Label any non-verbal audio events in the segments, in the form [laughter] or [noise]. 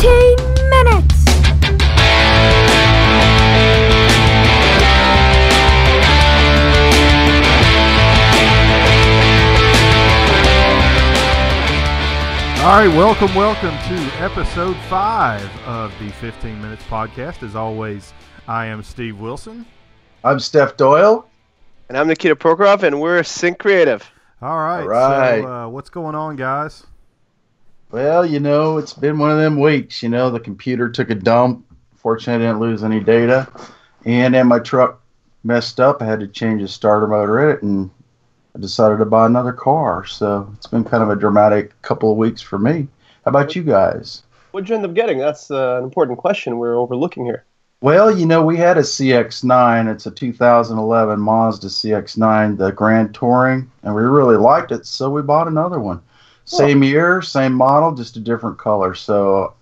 15 minutes. All right, welcome, welcome to episode five of the 15 Minutes Podcast. As always, I am Steve Wilson. I'm Steph Doyle. And I'm Nikita Prokhorov, and we're Sync Creative. All right, All right. so uh, what's going on, guys? Well, you know, it's been one of them weeks. You know, the computer took a dump. Fortunately, I didn't lose any data. And then my truck messed up. I had to change the starter motor in it, and I decided to buy another car. So it's been kind of a dramatic couple of weeks for me. How about you guys? What'd you end up getting? That's uh, an important question we're overlooking here. Well, you know, we had a CX9. It's a 2011 Mazda CX9, the Grand Touring, and we really liked it, so we bought another one. Same year, same model, just a different color. So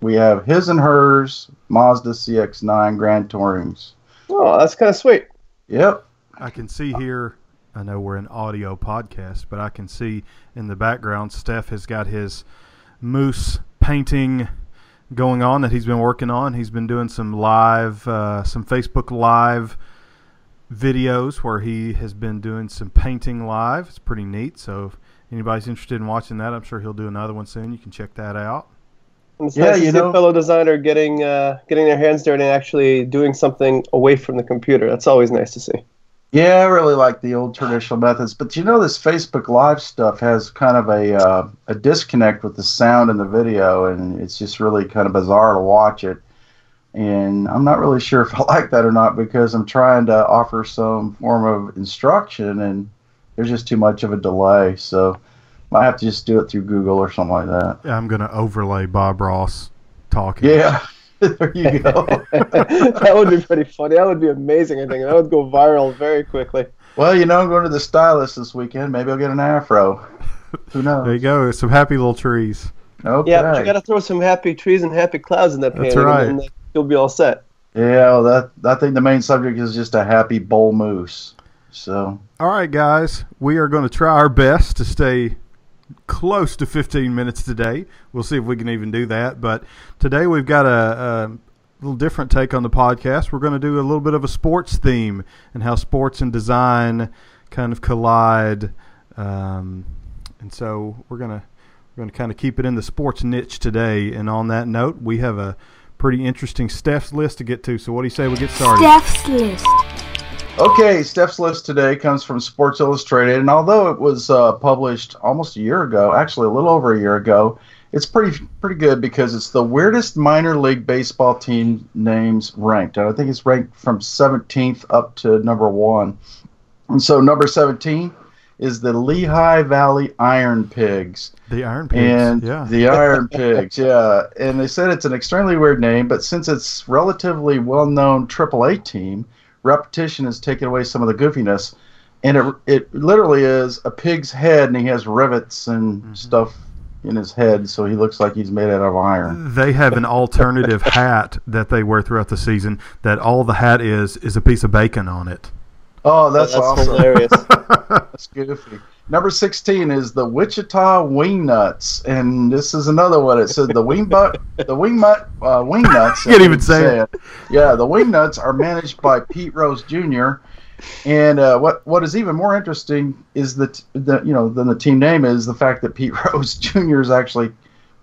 we have his and hers Mazda CX9 Grand Tourings. Oh, that's kind of sweet. Yep. I can see here, I know we're an audio podcast, but I can see in the background, Steph has got his moose painting going on that he's been working on. He's been doing some live, uh, some Facebook Live videos where he has been doing some painting live. It's pretty neat. So if anybody's interested in watching that, I'm sure he'll do another one soon. You can check that out. And It's Yeah, nice to you see know- a fellow designer getting uh, getting their hands dirty and actually doing something away from the computer. That's always nice to see. Yeah, I really like the old traditional methods, but you know this Facebook Live stuff has kind of a uh, a disconnect with the sound and the video, and it's just really kind of bizarre to watch it. And I'm not really sure if I [laughs] like that or not because I'm trying to offer some form of instruction, and there's just too much of a delay. So might have to just do it through Google or something like that. Yeah, I'm going to overlay Bob Ross talking. Yeah, [laughs] there you go. [laughs] that would be pretty funny. That would be amazing. I think that would go viral very quickly. well, you know, I'm going to the stylist this weekend. Maybe I'll get an afro. Who knows? There you go. Some happy little trees. Okay. Yeah, but you got to throw some happy trees and happy clouds in that That's painting, right. and then you'll be all set. Yeah, well, that I think the main subject is just a happy bull moose. So All right, guys, we are going to try our best to stay close to 15 minutes today. We'll see if we can even do that. But today we've got a, a little different take on the podcast. We're going to do a little bit of a sports theme and how sports and design kind of collide. Um, and so we're going to we're going to kind of keep it in the sports niche today. And on that note, we have a pretty interesting Steph's list to get to. So what do you say we get started? Steph's list. Okay, Steph's list today comes from Sports Illustrated, and although it was uh, published almost a year ago, actually a little over a year ago, it's pretty pretty good because it's the weirdest minor league baseball team names ranked. And I think it's ranked from 17th up to number one. And so number 17 is the Lehigh Valley Iron Pigs. The Iron Pigs. and yeah. the Iron Pigs, yeah. And they said it's an extremely weird name, but since it's relatively well-known AAA team, repetition has taken away some of the goofiness. And it it literally is a pig's head, and he has rivets and Mm-hmm. stuff in his head, so he looks like he's made out of iron. They have an alternative [laughs] hat that they wear throughout the season. That all the hat is is a piece of bacon on it. Oh, that's, That's awesome. hilarious. [laughs] That's goofy. Number 16 is the Wichita Wingnuts, and this is another one. It said the Wingbutt, the Wingmutt, uh, Wingnuts. Can't even say it. Yeah, the Wingnuts are managed by Pete Rose Jr. And uh, what what is even more interesting is that the you know than the team name is the fact that Pete [laughs] Rose Jr. is actually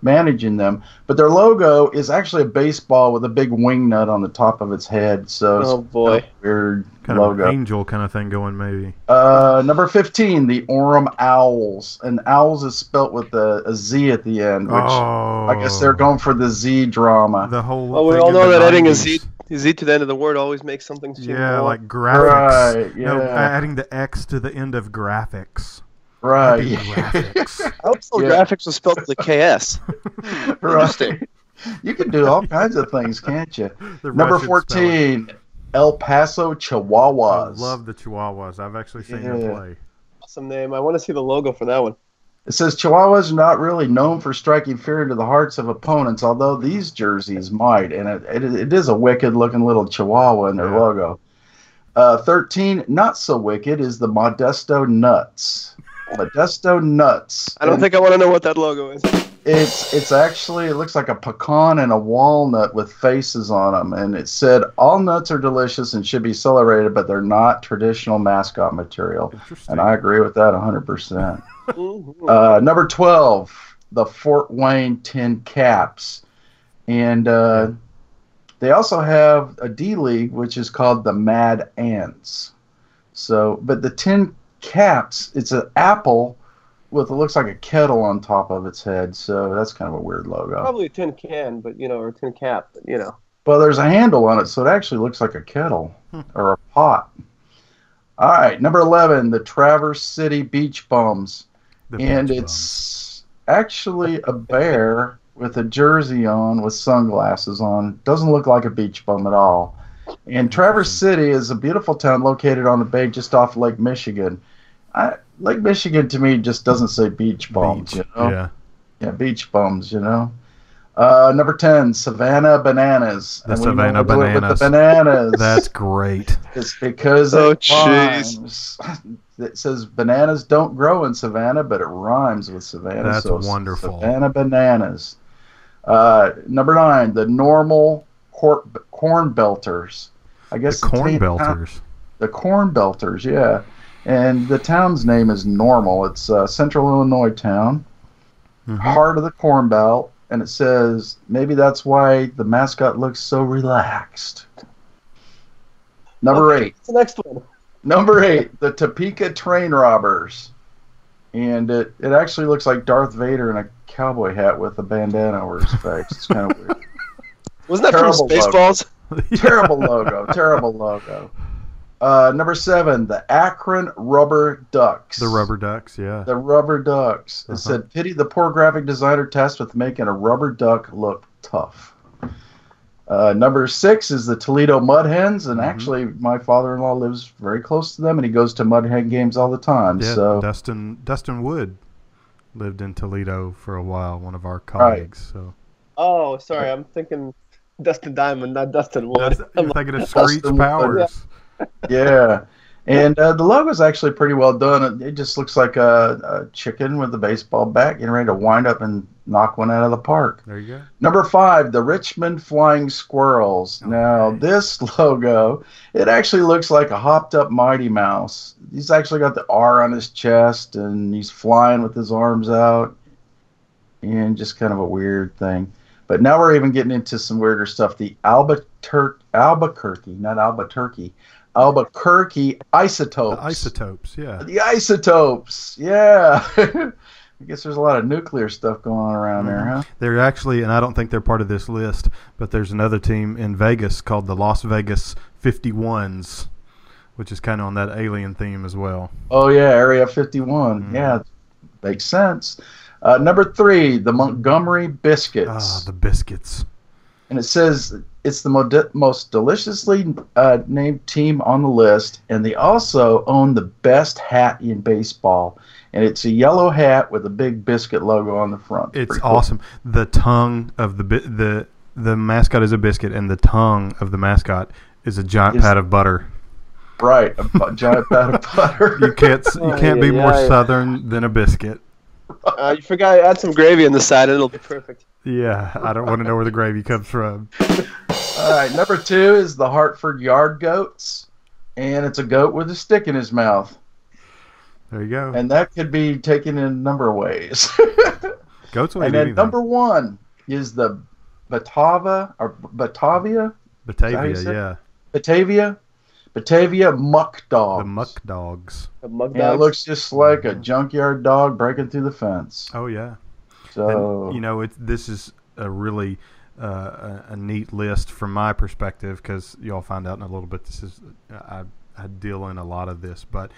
managing them. But their logo is actually a baseball with a big wing nut on the top of its head. So it's Oh, boy. a weird Kind of logo. an angel kind of thing going maybe. Uh, number 15, the Orem Owls. And Owls is spelt with a, a Z at the end, which oh, I guess they're going for the Z drama. the whole. Well, we all know that adding a 90s. Z, Z to the end of the word always makes something seem Yeah, more- like graphics. Right, No, yeah. adding the X to the end of graphics. Right. That'd graphics. [laughs] I hope so Yeah. graphics was spelled with a KS. [laughs] right. You can do all kinds of things, can't you? The Number Russian spelling. 14, El Paso Chihuahuas. I love the Chihuahuas. I've actually seen Yeah. them play. Awesome name. I want to see the logo for that one. It says Chihuahuas are not really known for striking fear into the hearts of opponents, although these jerseys might. And it, it, it is a wicked looking little Chihuahua in their Yeah. logo. Uh, 13, not so wicked, is the Modesto Nuts. Modesto Nuts. I don't And- think I want to know what that logo is. It's it's actually it looks like a pecan and a walnut with faces on them, and it said all nuts are delicious and should be celebrated, but they're not traditional mascot material. Interesting. And I agree with that 100%. Mhm. Uh, number 12, the Fort Wayne Tin Caps. And uh, they also have a D League, which is called the Mad Ants. So, but the Tin Caps, it's an apple with it looks like a kettle on top of its head. So that's kind of a weird logo. Probably a tin can, but you know, or a tin cap, but you know. Well, there's a handle on it, so it actually looks like a kettle Hmm. or a pot. All right, number 11, the Traverse City Beach Bums. The and beach it's actually a bear with a jersey on with sunglasses on. Doesn't look like a beach bum at all. And Traverse City is a beautiful town located on the bay just off Lake Michigan. I, Lake Michigan to me just doesn't say beach bums. bums, you know? Yeah. Yeah, beach bums, you know. Uh, number 10, Savannah Bananas. The And we know Savannah what With Bananas. the bananas. That's great. It's because Oh, it rhymes. It says bananas don't grow in Savannah, but it rhymes with Savannah. That's so wonderful. Savannah bananas. Uh, number nine, the normal cor- corn belters. I guess The guess corn ta- belters. The corn belters, yeah. And the town's name is Normal. It's a Central Illinois town, Mhm. heart of the Corn Belt, and it says maybe that's why the mascot looks so relaxed. Number eight. The next one? Number eight, the Topeka Train Robbers. And it, it actually looks like Darth Vader in a cowboy hat with a bandana over his face. It's kind of weird. [laughs] Wasn't that Terrible from Spaceballs? terrible logo. Terrible logo. Uh, number seven, the Akron Rubber Ducks. The rubber ducks, yeah. The Rubber Ducks. It Uh-huh. said, pity the poor graphic designer tasked with making a rubber duck look tough. Uh, number six is the Toledo Mud Hens, and Mhm. actually, my father-in-law lives very close to them, and he goes to Mud Hen games all the time. Yeah, so Dustin Dustin Wood lived in Toledo for a while, one of our colleagues. So Oh, sorry, I'm thinking Dustin Diamond, not Dustin Wood. That's, I'm you're thinking of Screech Dustin Wood, Powers. Yeah. And uh, the logo is actually pretty well done. It, it just looks like a, a chicken with a baseball bat getting ready to wind up and knock one out of the park. There you go. Number five, the Richmond Flying Squirrels. Now, this [laughs] logo, it actually looks like a hopped up Mighty Mouse. He's actually got the R on his chest and he's flying with his arms out. And just kind of a weird thing. But now we're even getting into some weirder stuff. The Albuquerque, Albuquerque, not Albuquerque, Albuquerque isotopes. The isotopes, yeah. The isotopes, yeah. [laughs] I guess there's a lot of nuclear stuff going on around there, huh? They're actually, and I don't think they're part of this list, but there's another team in Vegas called the Las Vegas 51s, which is kind of on that alien theme as well. Oh yeah, Area 51. Mhm. Yeah, makes sense. Uh, number three, the Montgomery biscuits, Ah, the biscuits. and it says it's the mo- most deliciously uh, named team on the list, and they also own the best hat in baseball, and it's a yellow hat with a big biscuit logo on the front. It's cool. awesome. The tongue of the bi- the the mascot is a biscuit, and the tongue of the mascot is a giant Is- pat of butter. right? A bu- giant pat of [laughs] butter. You can't you [laughs] can't be Ay, more ay, ay. southern than a biscuit. Uh, you forgot to add some gravy on the side, and it'll be perfect. Yeah, I don't want to know where the gravy comes from. [laughs] All right, number two is the Hartford Yard Goats, and it's a goat with a stick in his mouth, There you go. and that could be taken in a number of ways. [laughs] Goats will eat and then anything. number one is the Batava or Batavia, Batavia, yeah. Batavia, Batavia Muck Dog. The muck dogs. The mug Yeah, it looks just like a junkyard dog breaking through the fence. Oh yeah. So And, you know, it, this is a really a, a neat list from my perspective because you'll find out in a little bit. This is I, I deal in a lot of this, but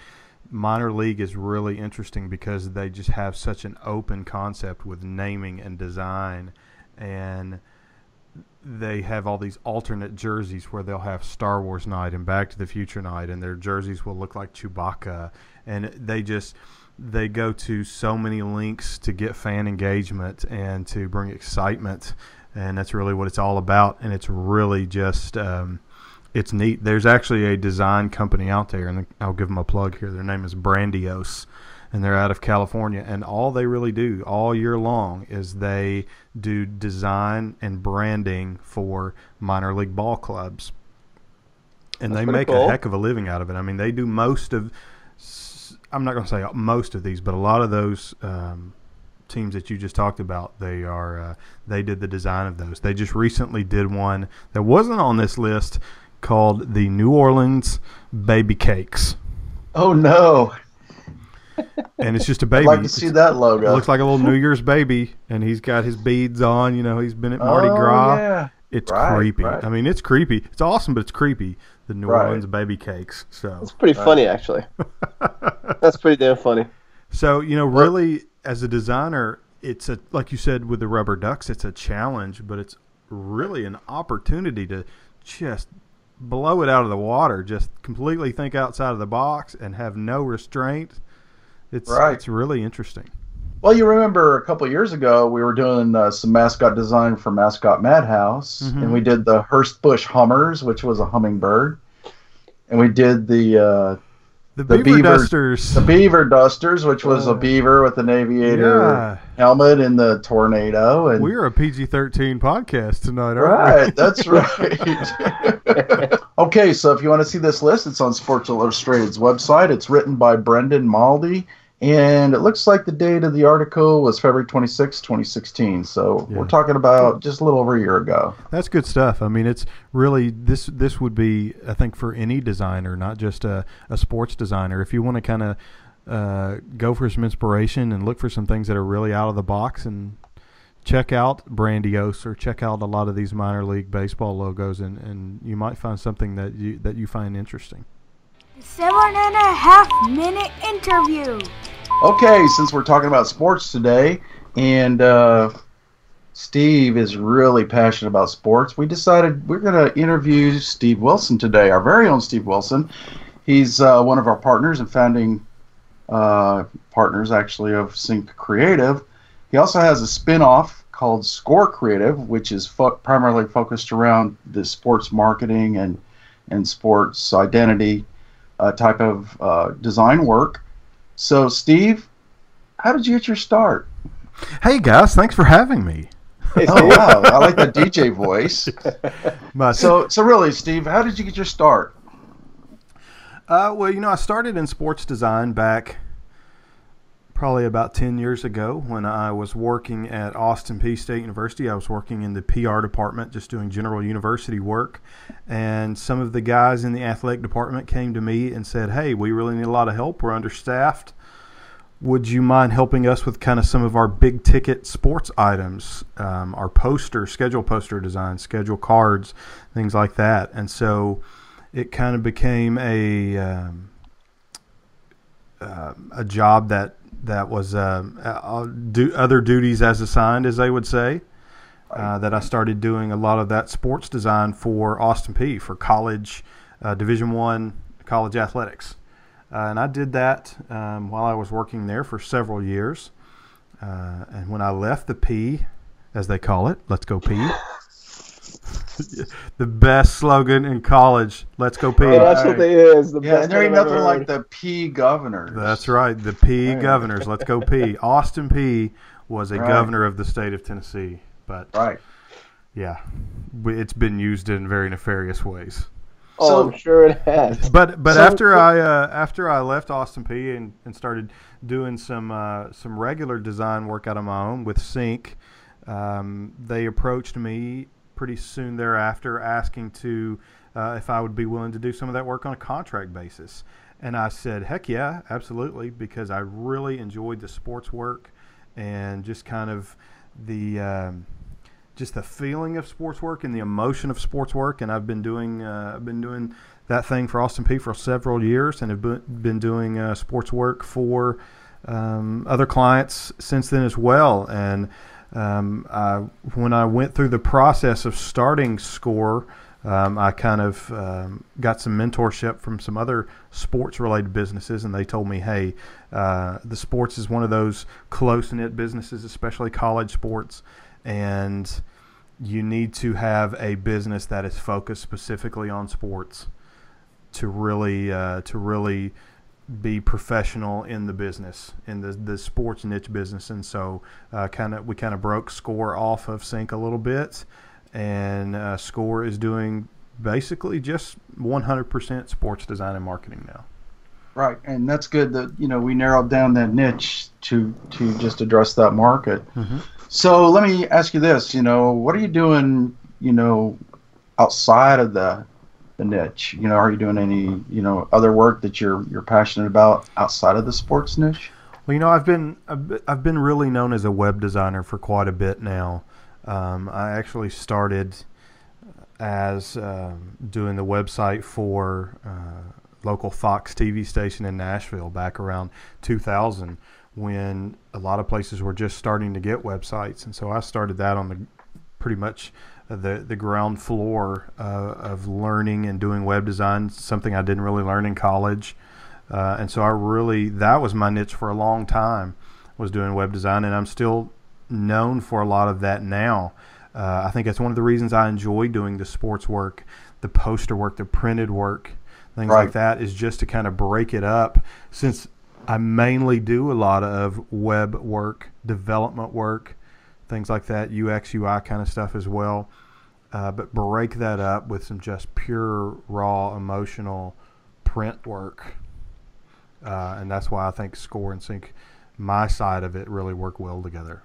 minor league is really interesting because they just have such an open concept with naming and design, and they have all these alternate jerseys where they'll have Star Wars night and Back to the Future night, and their jerseys will look like Chewbacca, and they just they go to so many links to get fan engagement and to bring excitement, and that's really what it's all about. And it's really just um, it's neat. There's actually a design company out there, and I'll give them a plug here. Their name is Brandiose, and they're out of California. And all they really do all year long is they do design and branding for minor league ball clubs. And That's they make cool. a heck of a living out of it. I mean, they do most of I'm not going to say most of these, but a lot of those um, teams that you just talked about, they are uh, they did the design of those. They just recently did one that wasn't on this list called the New Orleans Baby Cakes, Oh no! and it's just a [laughs] I'd baby. like to see It's- that It looks like a little New Year's baby, and he's got his beads on. You know, he's been at Mardi oh, Gras. Yeah. It's Right, creepy. right. I mean, it's creepy. It's awesome, but it's creepy. The New Right. Orleans Baby Cakes. So, It's pretty Right. funny, actually. [laughs] That's pretty damn funny. So you know, really, as a designer, it's a like you said with the rubber ducks, it's a challenge, but it's really an opportunity to just blow it out of the water, just completely think outside of the box and have no restraint. It's Right. it's really interesting. Well, you remember a couple years ago we were doing uh, some mascot design for Mascot Madhouse, Mhm. and we did the Hurst Bush Hummers, which was a hummingbird, and we did the uh, The, The beaver, beaver- dusters. the Beaver Dusters, which was Uh, a beaver with an aviator yeah, helmet in the tornado, and we're a PG thirteen podcast tonight, aren't Right, that's [laughs] right. okay, so if you want to see this list, it's on Sports Illustrated's website. It's written by Brendan Maldy, and it looks like the date of the article was February 26, 2016. So Yeah. we're talking about just a little over a year ago. That's good stuff. I mean, it's really this. This would be, I think, for any designer, not just a, a sports designer. If you want to kind of uh, go for some inspiration and look for some things that are really out of the box, and check out Brandiose or check out a lot of these minor league baseball logos, and, and you might find something that you that you find interesting. Seven and a half minute interview. Okay, since we're talking about sports today, and uh, Steve is really passionate about sports, we decided we're going to interview Steve Wilson today, our very own Steve Wilson. He's uh, one of our partners and founding uh, partners, actually, of Sync Creative. He also has a spin off called Score Creative, which is fo- primarily focused around the sports marketing and, and sports identity uh, type of uh, design work. So, Steve, how did you get your start? Hey guys, thanks for having me. Oh [laughs] wow, I like the DJ voice. [laughs] So, so really, Steve, how did you get your start? Uh, well, you know, I started in sports design back probably about 10 years ago when I was working at Austin Peay State University. I was working in the PR department, just doing general university work. And some of the guys in the athletic department came to me and said, Hey, we really need a lot of help. We're understaffed. Would you mind helping us with kind of some of our big ticket sports items, um, our poster, schedule poster design, schedule cards, things like that? And so it kind of became a um, uh, a job that that was um, uh, do other duties as assigned, as they would say. Uh, that I started doing a lot of that sports design for Austin Peay for college, uh, Division One college athletics, uh, and I did that um, while I was working there for several years. Uh, and when I left the Peay, as they call it, let's go Peay. [laughs] [laughs] the best slogan in college, let's go Peay. It absolutely is the Yeah, best there ain't nothing like the Peay governors. That's right. The Peay Right. governors. Let's go Peay. [laughs] Austin Peay was a Right. governor of the state of Tennessee, but Right. yeah, it's been used in very nefarious ways. Oh, So- I'm sure it has. But but So- after I uh, after I left Austin Peay and, and started doing some uh, some regular design work out of my own with Sync, um, they approached me pretty soon thereafter asking to uh, if I would be willing to do some of that work on a contract basis. And I said, heck yeah, absolutely, because I really enjoyed the sports work and just kind of the um, just the feeling of sports work and the emotion of sports work. And I've been doing uh, I've been doing that thing for Austin Peay for several years, and have been- doing uh, sports work for um, other clients since then as well. And um, I, when I went through the process of starting Score, um, I kind of um, got some mentorship from some other sports related businesses, and they told me, hey, uh, the sports is one of those close knit businesses, especially college sports, and you need to have a business that is focused specifically on sports to really uh, to really be professional in the business in the the sports niche business, and so uh, kind of we kind of broke Score off of Sync a little bit, and uh, Score is doing basically just 100% sports design and marketing now. Right, and that's good that you know we narrowed down that niche to to just address that market. Mm-hmm. So let me ask you this: you know, what are you doing? You know, outside of the the niche? You know, are you doing any you know other work that you're you're passionate about outside of the sports niche? Well, you know, I've been I've been really known as a web designer for quite a bit now. Um, I actually started as um, doing the website for uh, local Fox TV station in Nashville back around 2000 when a lot of places were just starting to get websites, and so I started that on the pretty much the the ground floor uh, of learning and doing web design, something I didn't really learn in college, uh, and so I really that was my niche for a long time was doing web design, and I'm still known for a lot of that now. Uh, I think that's one of the reasons I enjoy doing the sports work, the poster work, the printed work, things Right. like that, is just to kind of break it up. Since I mainly do a lot of web work, development work, things like that, UX, UI kind of stuff as well. Uh, but break that up with some just pure, raw, emotional print work. Uh, and that's why I think Score and Sync, my side of it, really work well together.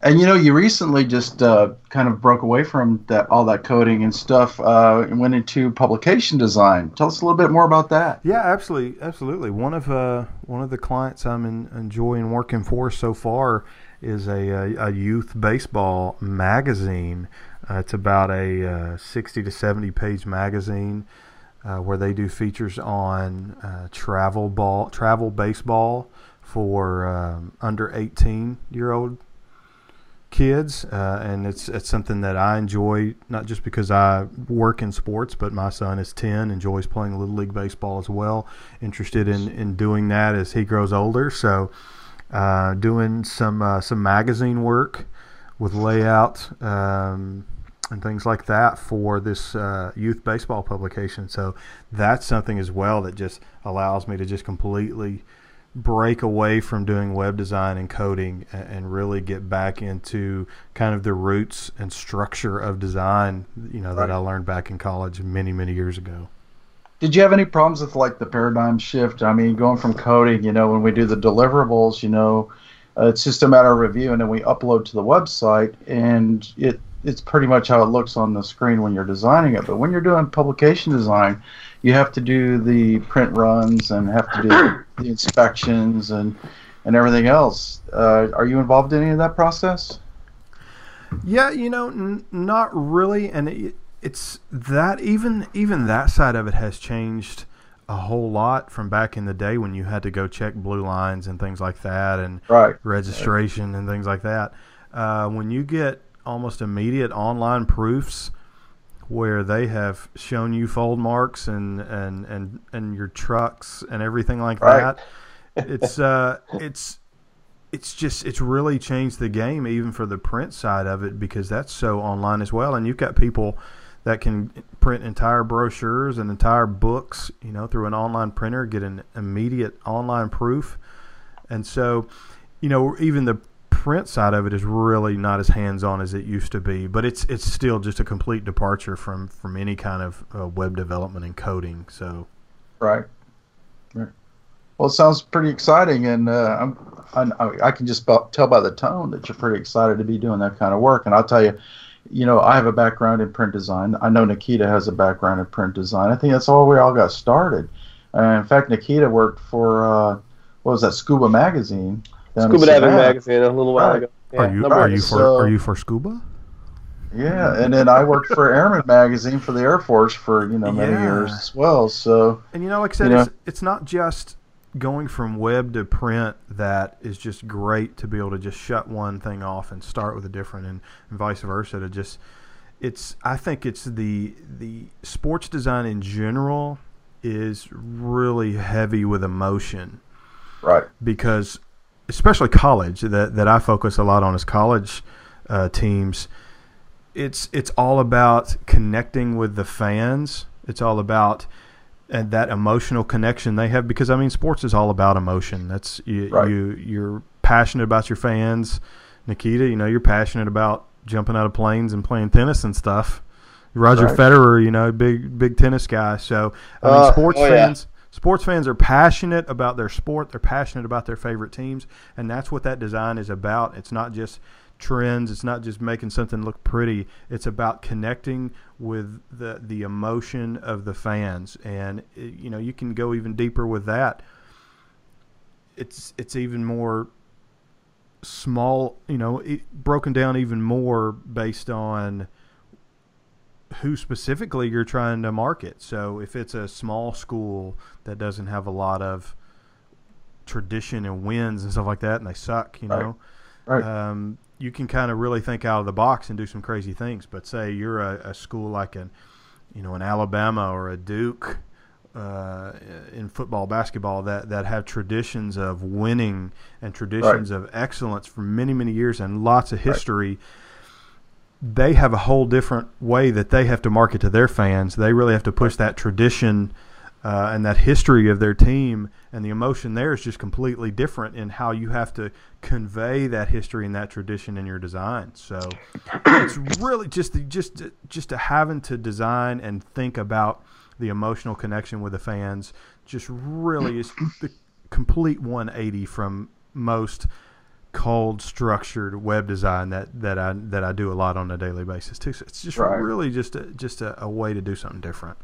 And you know, you recently just uh, kind of broke away from that all that coding and stuff uh, and went into publication design. Tell us a little bit more about that. Yeah, absolutely, absolutely. One of uh, one of the clients I'm in, enjoying working for so far is a, a, a youth baseball magazine. Uh, it's about a uh, 60 to 70 page magazine uh, where they do features on uh, travel ball, travel baseball for um, under 18 year old kids, uh, and it's it's something that I enjoy not just because I work in sports, but my son is ten, enjoys playing little league baseball as well. Interested in, in doing that as he grows older. So, uh, doing some uh, some magazine work with layout um, and things like that for this uh, youth baseball publication. So that's something as well that just allows me to just completely break away from doing web design and coding and really get back into kind of the roots and structure of design you know that I learned back in college many many years ago. Did you have any problems with like the paradigm shift? I mean, going from coding, you know, when we do the deliverables, you know, uh, it's just a matter of review, and then we upload to the website, and it it's pretty much how it looks on the screen when you're designing it. But when you're doing publication design, you have to do the print runs and have to do the inspections and and everything else. Uh, are you involved in any of that process? Yeah, you know, n- not really, and it, it's that even even that side of it has changed a whole lot from back in the day when you had to go check blue lines and things like that, and Right. registration and things like that. Uh, when you get almost immediate online proofs where they have shown you fold marks and and and, and your trucks and everything like Right. that, it's uh, it's it's just it's really changed the game even for the print side of it because that's so online as well and you've got people that can print entire brochures and entire books you know through an online printer get an immediate online proof and so you know even the print side of it is really not as hands-on as it used to be but it's it's still just a complete departure from from any kind of uh, web development and coding so Right. Right. Well, it sounds pretty exciting, and uh, I'm, I, I can just tell by the tone that you're pretty excited to be doing that kind of work. And I'll tell you, you know, I have a background in print design. I know Nikita has a background in print design. I think that's all we all got started. Uh, in fact, Nikita worked for uh, what was that Scuba magazine? Scuba diving magazine a little while Right. ago. are you are you for so- are you for scuba Yeah, and then I worked for Airman magazine for the Air Force for you know many Yeah. years as well. So And you know, like I said, You know? it's, it's not just going from web to print that is just great to be able to just shut one thing off and start with a different, and, and vice versa. To just, it's I think it's the the sports design in general is really heavy with emotion right, because especially college that that I focus a lot on is college uh, teams. It's it's all about connecting with the fans. It's all about and that emotional connection they have because I mean sports is all about emotion. That's you, Right. you you're passionate about your fans. Nikita, you know, you're passionate about jumping out of planes and playing tennis and stuff. Roger Right. Federer, you know, big big tennis guy. So I mean, Uh, sports oh, yeah. fans sports fans are passionate about their sport. They're passionate about their favorite teams, and that's what that design is about. It's not just trends. It's not just making something look pretty. It's about connecting with the the emotion of the fans, and uh, you know you can go even deeper with that. It's it's even more small, you know, it, broken down even more based on who specifically you're trying to market. So if it's a small school that doesn't have a lot of tradition and wins and stuff like that, and they suck, you know, Right. Um, you can kind of really think out of the box and do some crazy things. But say you're a, a school like an, you know, an Alabama or a Duke uh, in football, basketball that that have traditions of winning and traditions of excellence for many many years and lots of history. They have a whole different way that they have to market to their fans. They really have to push that tradition uh, and that history of their team and the emotion there is just completely different in how you have to convey that history and that tradition in your design. So it's really just the, just just to having to design and think about the emotional connection with the fans just really is the complete 180 from most cold structured web design that, that I that I do a lot on a daily basis too. So it's just Right. really just a, just a, a way to do something different.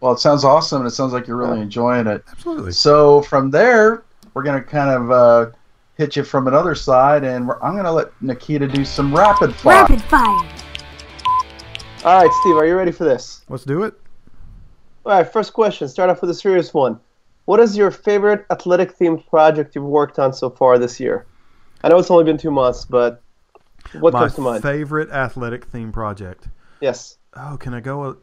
Well, it sounds awesome, and it sounds like you're really enjoying it. Absolutely. So from there, we're gonna kind of uh, hit you from another side, and we're, I'm gonna let Nikita do some rapid fire. Rapid fire. All right, Steve, are you ready for this? Let's do it. All right, first question. Start off with a serious one. What is your favorite athletic themed project you've worked on so far this year? I know it's only been two months, but what My comes to mind? favorite athletic theme project. yes. Oh, can I go? A,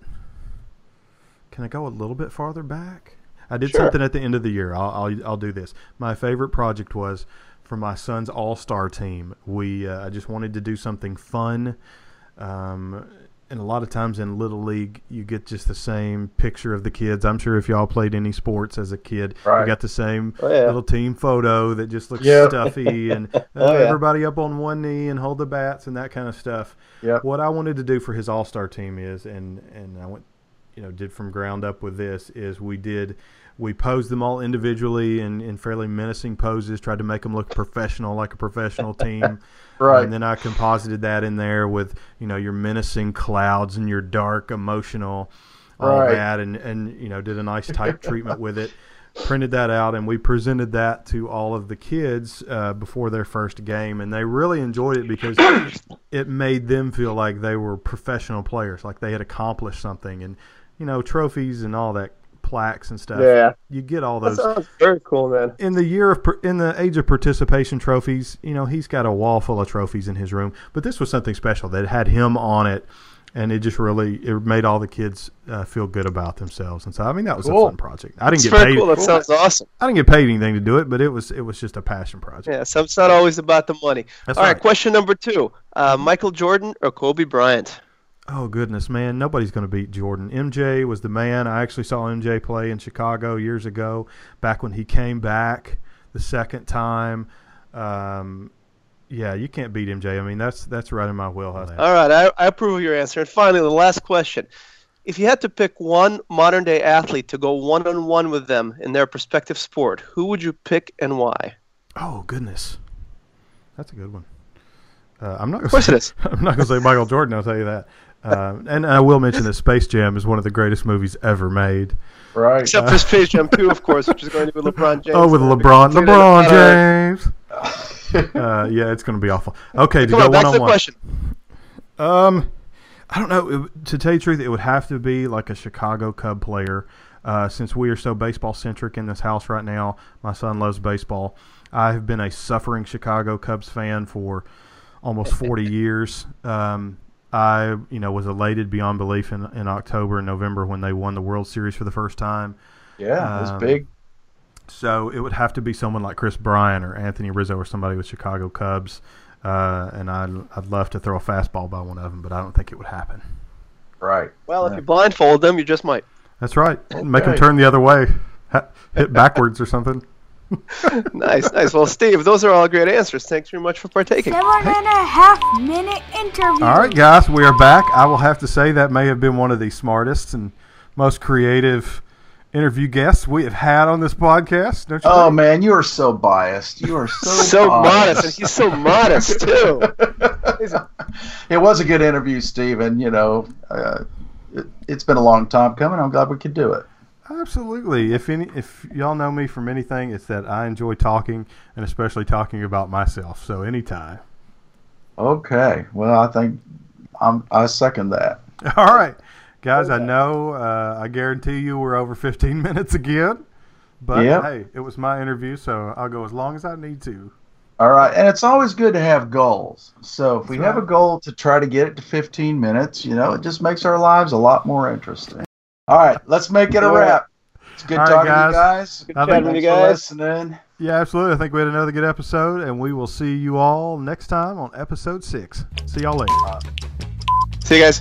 can I go a little bit farther back? I did Sure. something at the end of the year. I'll, I'll I'll do this. My favorite project was for my son's all star team. We uh, I just wanted to do something fun. Um, and a lot of times in little league, you get just the same picture of the kids. I'm sure if y'all played any sports as a kid, Right. you got the same Oh, yeah. little team photo that just looks Yep. stuffy and [laughs] uh, Oh, yeah. everybody up on one knee and hold the bats and that kind of stuff Yep. what I wanted to do for his all star team is, and and I went, you know, did from ground up with this is we did we posed them all individually in, in fairly menacing poses, tried to make them look professional, like a professional team. [laughs] Right. And then I composited that in there with you know your menacing clouds and your dark emotional, all Right. that, and and you know did a nice type [laughs] treatment with it. Printed that out and we presented that to all of the kids uh, before their first game, and they really enjoyed it because it made them feel like they were professional players, like they had accomplished something, and you know trophies and all that plaques and stuff. Yeah. You get all those. That those sounds very cool, man. in the year of in the age of participation trophies, you know, he's got a wall full of trophies in his room. But this was something special that had him on it, and it just really it made all the kids uh, feel good about themselves. And so, I mean, that was Cool. a fun project. I didn't It's get very paid. cool. That sounds awesome. I didn't get paid anything to do it, but it was it was just a passion project. Yeah, so it's not always about the money. That's All right, right. question number two. Uh, Michael Jordan or Kobe Bryant? Oh goodness, man! Nobody's going to beat Jordan. MJ was the man. I actually saw MJ play in Chicago years ago, back when he came back the second time. Um, yeah, you can't beat MJ. I mean, that's that's right in my wheelhouse. All right, I, I approve of your answer. And finally, the last question. If you had to pick one modern day athlete to go one on one with them in their respective sport, who would you pick and why? Oh goodness, that's a good one. Uh, I'm not. Of course it is. [laughs] I'm not going to say Michael Jordan. I'll tell you that. Uh, and I will mention that Space Jam is one of the greatest movies ever made. Right. Except for Space Jam 2, of course, which is going to be LeBron James. Oh, with LeBron, gonna do that LeBron James. uh, yeah, it's going to be awful. Okay, to Come go on, back one to the on one. question. Um, I don't know. It- to tell you the truth, it would have to be like a Chicago Cub player. Uh, since we are so baseball centric in this house right now, my son loves baseball. I have been a suffering Chicago Cubs fan for almost 40 years. Um, I, you know, was elated beyond belief in, in October and November when they won the World Series for the first time. yeah, it was um, big. So it would have to be someone like Kris Bryant or Anthony Rizzo or somebody with Chicago Cubs. Uh, and I'd, I'd love to throw a fastball by one of them, but I don't think it would happen. Right. Well, if you blindfold them, you just might. That's right. Make them turn the other way, [laughs] hit backwards or something. [laughs] nice, nice. Well, Steve, those are all great answers. Thanks very much for partaking. Seven and a half minute interview. All right, guys, we are back. I will have to say that may have been one of the smartest and most creative interview guests we have had on this podcast. Don't you Oh think? man, you are so biased. You are so [laughs] So biased. modest, and he's so modest [laughs] too. it was a good interview, Stephen. You know, uh, it, it's been a long time coming. I'm glad we could do it. Absolutely. If any, if y'all know me from anything, it's that I enjoy talking and especially talking about myself. So anytime. Okay. Well, I think I'm, I second that. [laughs] All right, guys. I know. Uh, I guarantee you we're over 15 [laughs] minutes again. But Yep. hey, it was my interview, so I'll go as long as I need to. All right, and it's always good to have goals. So if we That's have a goal to try to get it to 15 minutes, you know, it just makes our lives a lot more interesting. All right, let's make it a wrap. It's good All right, talking to guys. you guys. Good I chatting think- with you Thanks for guys. listening. Yeah, absolutely. I think we had another good episode, and we will see you all next time on episode six. See y'all later. See you guys.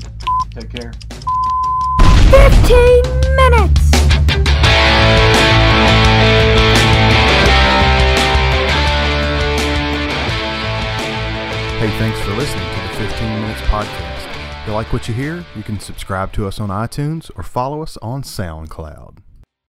Take care. 15 minutes. Hey, thanks for listening to the 15 Minutes Podcast. If you like what you hear, you can subscribe to us on iTunes or follow us on SoundCloud.